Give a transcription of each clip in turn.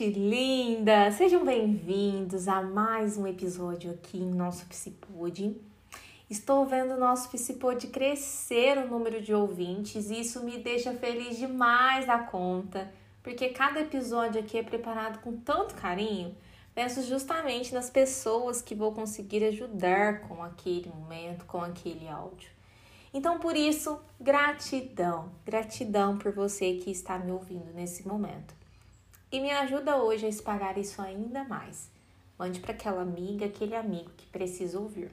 gente linda! Sejam bem-vindos a mais um episódio aqui em nosso Psipod. Estou vendo o nosso Psipod crescer o número de ouvintes e isso me deixa feliz demais da conta, porque cada episódio aqui é preparado com tanto carinho. Penso justamente nas pessoas que vou conseguir ajudar com aquele momento, com aquele áudio. Então, por isso, gratidão, gratidão por você que está me ouvindo nesse momento. E me ajuda hoje a espalhar isso ainda mais. Mande para aquela amiga, aquele amigo que precisa ouvir.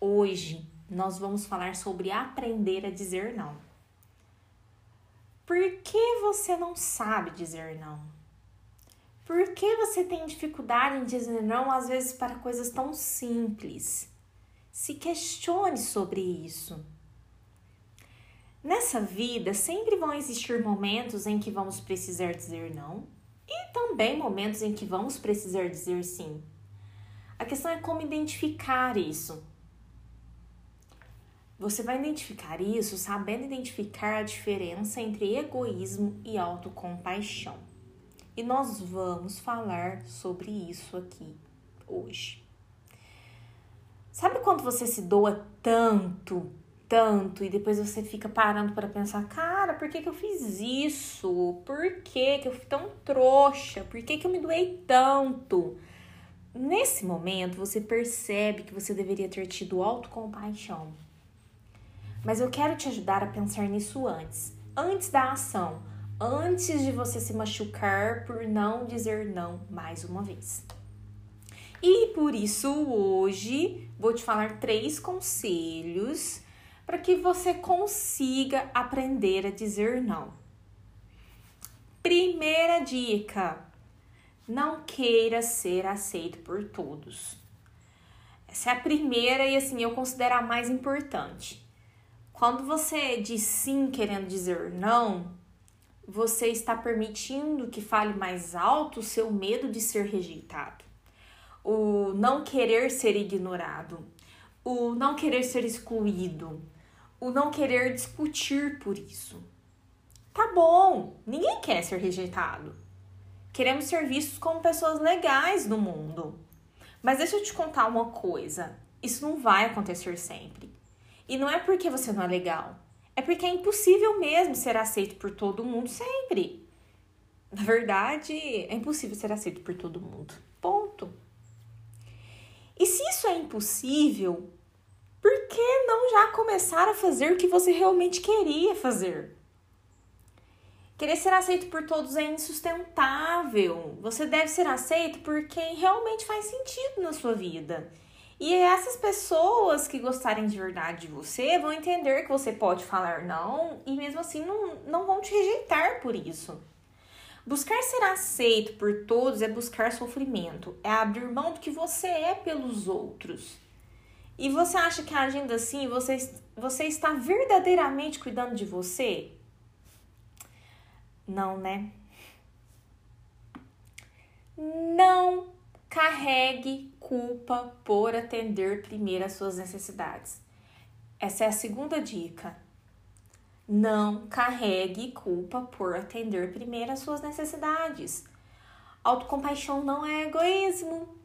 Hoje nós vamos falar sobre aprender a dizer não. Por que você não sabe dizer não? Por que você tem dificuldade em dizer não, às vezes, para coisas tão simples? Se questione sobre isso. Nessa vida, sempre vão existir momentos em que vamos precisar dizer não e também momentos em que vamos precisar dizer sim. A questão é como identificar isso. Você vai identificar isso sabendo identificar a diferença entre egoísmo e autocompaixão. E nós vamos falar sobre isso aqui hoje. Sabe quando você se doa tanto tanto e depois você fica parando para pensar, cara, por que, que eu fiz isso? Por que, que eu fui tão trouxa? Por que, que eu me doei tanto? Nesse momento, você percebe que você deveria ter tido autocompaixão. Mas eu quero te ajudar a pensar nisso antes, antes da ação, antes de você se machucar por não dizer não mais uma vez. E por isso, hoje, vou te falar três conselhos para que você consiga aprender a dizer não. Primeira dica: não queira ser aceito por todos. Essa é a primeira e assim eu considero a mais importante. Quando você diz sim querendo dizer não, você está permitindo que fale mais alto o seu medo de ser rejeitado, o não querer ser ignorado, o não querer ser excluído, o não querer discutir por isso. Tá bom, ninguém quer ser rejeitado. Queremos ser vistos como pessoas legais no mundo. Mas deixa eu te contar uma coisa: isso não vai acontecer sempre. E não é porque você não é legal, é porque é impossível mesmo ser aceito por todo mundo sempre. Na verdade, é impossível ser aceito por todo mundo. E se isso é impossível, por que não já começar a fazer o que você realmente queria fazer? Querer ser aceito por todos é insustentável. Você deve ser aceito por quem realmente faz sentido na sua vida. E essas pessoas que gostarem de verdade de você vão entender que você pode falar não e mesmo assim não, não vão te rejeitar por isso. Buscar ser aceito por todos é buscar sofrimento, é abrir mão do que você é pelos outros. E você acha que agindo assim, você, você está verdadeiramente cuidando de você? Não, né? Não carregue culpa por atender primeiro as suas necessidades. Essa é a segunda dica. Não carregue culpa por atender primeiro as suas necessidades. Autocompaixão não é egoísmo.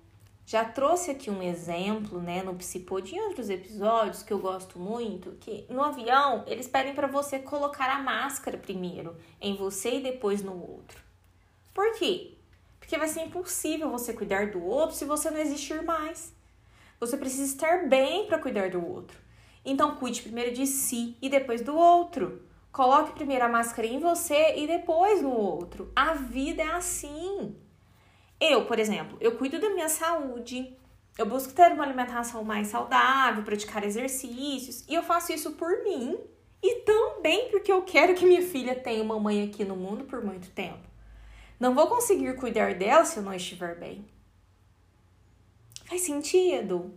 Já trouxe aqui um exemplo, né, no Psipod em outros episódios que eu gosto muito, que no avião eles pedem para você colocar a máscara primeiro em você e depois no outro. Por quê? Porque vai ser impossível você cuidar do outro se você não existir mais. Você precisa estar bem para cuidar do outro. Então cuide primeiro de si e depois do outro. Coloque primeiro a máscara em você e depois no outro. A vida é assim. Eu, por exemplo, eu cuido da minha saúde, eu busco ter uma alimentação mais saudável, praticar exercícios, e eu faço isso por mim e também porque eu quero que minha filha tenha uma mãe aqui no mundo por muito tempo. Não vou conseguir cuidar dela se eu não estiver bem. Faz sentido?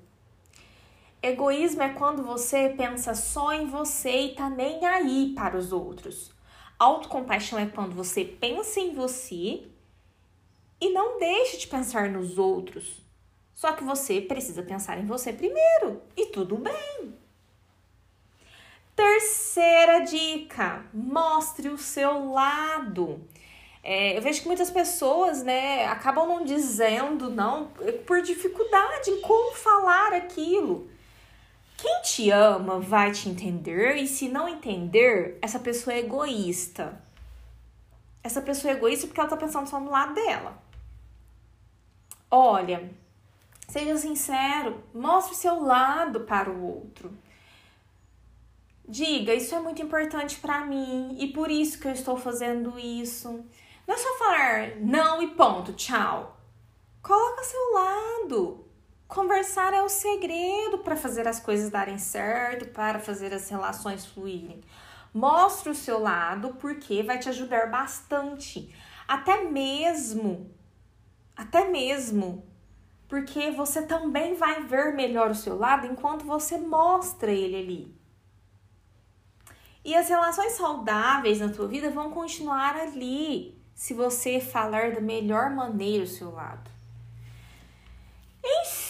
Egoísmo é quando você pensa só em você e tá nem aí para os outros. Autocompaixão é quando você pensa em você e não deixe de pensar nos outros. Só que você precisa pensar em você primeiro. E tudo bem. Terceira dica: mostre o seu lado. É, eu vejo que muitas pessoas, né, acabam não dizendo não por dificuldade em como falar aquilo. Quem te ama vai te entender e se não entender, essa pessoa é egoísta. Essa pessoa é egoísta porque ela tá pensando só no lado dela. Olha, seja sincero, mostre o seu lado para o outro. Diga, isso é muito importante para mim e por isso que eu estou fazendo isso. Não é só falar não e ponto, tchau. Coloca seu lado. Conversar é o segredo para fazer as coisas darem certo, para fazer as relações fluírem. Mostre o seu lado porque vai te ajudar bastante. Até mesmo, até mesmo, porque você também vai ver melhor o seu lado enquanto você mostra ele ali. E as relações saudáveis na tua vida vão continuar ali se você falar da melhor maneira o seu lado.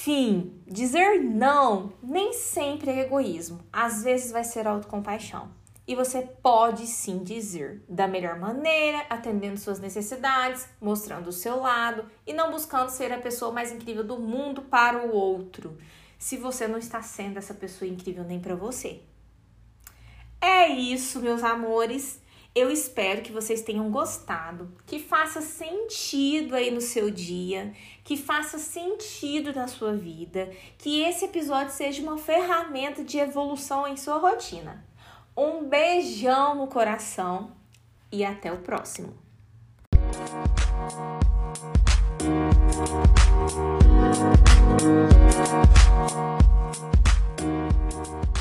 Enfim, dizer não nem sempre é egoísmo, às vezes vai ser autocompaixão. E você pode sim dizer da melhor maneira, atendendo suas necessidades, mostrando o seu lado e não buscando ser a pessoa mais incrível do mundo para o outro, se você não está sendo essa pessoa incrível nem para você. É isso, meus amores. Eu espero que vocês tenham gostado, que faça sentido aí no seu dia, que faça sentido na sua vida, que esse episódio seja uma ferramenta de evolução em sua rotina. Um beijão no coração e até o próximo. Thank you.